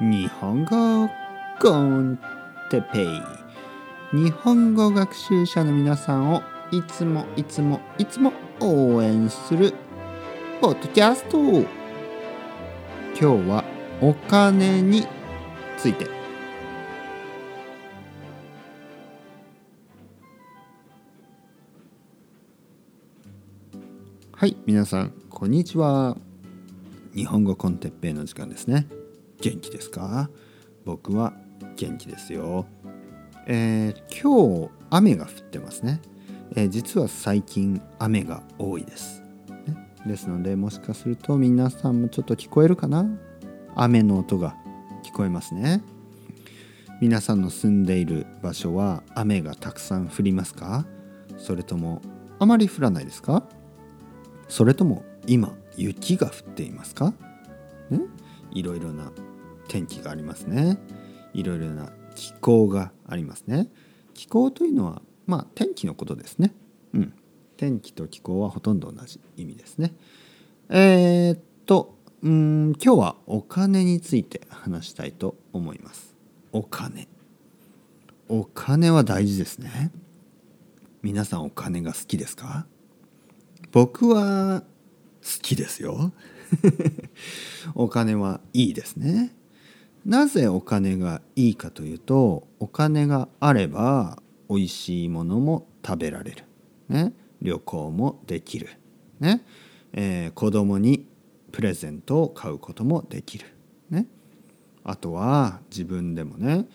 日本語コンテペイ。日本語学習者の皆さんをいつもいつもいつも応援するポッドキャスト。今日はお金について。はい皆さんこんにちは。日本語コンテッペイの時間ですね。元気ですか？僕は元気ですよ。えー、今日雨が降ってますね、えー、実は最近雨が多いです、ね、ですのでもしかすると皆さんもちょっと聞こえるかな？雨の音が聞こえますね。皆さんの住んでいる場所は雨がたくさん降りますか？それともあまり降らないですか？それとも今雪が降っていますか、ね、いろいろな天気がありますね。いろいろな気候がありますね。気候というのはまあ天気のことですね。うん。天気と気候はほとんど同じ意味ですね。えー、っとうん今日はお金について話したいと思います。お金。お金は大事ですね。皆さんお金が好きですか？僕は好きですよ。お金はいいですね。なぜお金がいいかというとお金があれば美味しいものも食べられる、ね、旅行もできる、ね。えー、子供にプレゼントを買うこともできる、ね、あとは自分でもね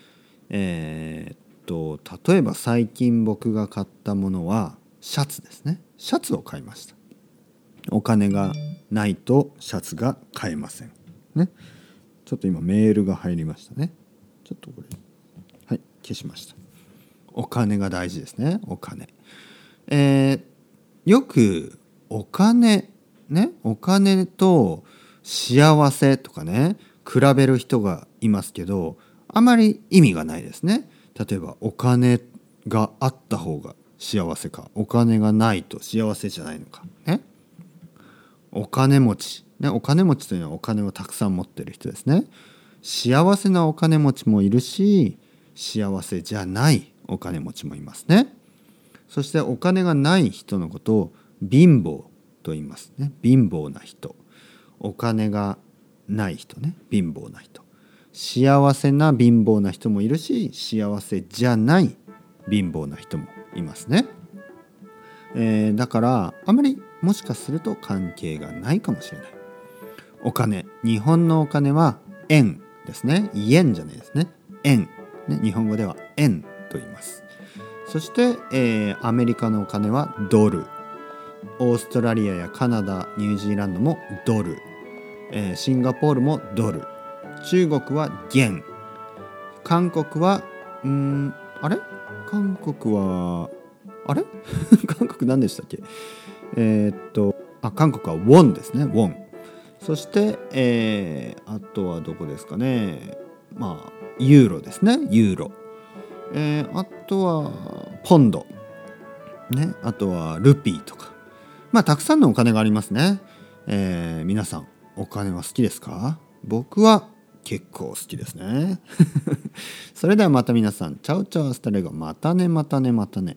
えー、っと例えば最近僕が買ったものはシャツですね。シャツを買いました。お金がないとシャツが買えません。ね。ちょっと今メールが入りましたね。ちょっとこれ。はい、消しました。お金が大事ですね。お金。えー、よくお金、ね、お金と幸せとかね、比べる人がいますけど、あまり意味がないですね。例えばお金があった方が幸せか、お金がないと幸せじゃないのか。ね。お金持ち、ね、お金持ちというのはお金をたくさん持ってる人ですね。幸せなお金持ちもいるし幸せじゃないお金持ちもいますね。そしてお金がない人のことを貧乏と言いますね。貧乏な人。お金がない人ね。貧乏な人。幸せな貧乏な人もいるし幸せじゃない貧乏な人もいますね、えー、だからあまりもしかすると関係がないかもしれない。お金。日本のお金は円ですね。円じゃないですね。円、ね、日本語では円と言います。そして、えー、アメリカのお金はドル。オーストラリアやカナダニュージーランドもドル、えー、シンガポールもドル。中国は元。韓国はんあれ？韓国はあれ？韓国何でしたっけ？えー、っとあ韓国はウォンですね。ウォン。そして、えー、あとはどこですかね。まあユーロですね。ユーロ、えー、あとはポンド。ね。あとはルピーとか。まあたくさんのお金がありますね、えー、皆さんお金は好きですか？僕は結構好きですね。それではまた皆さん。チャウチャウスタレゴ。またねまたねまたね。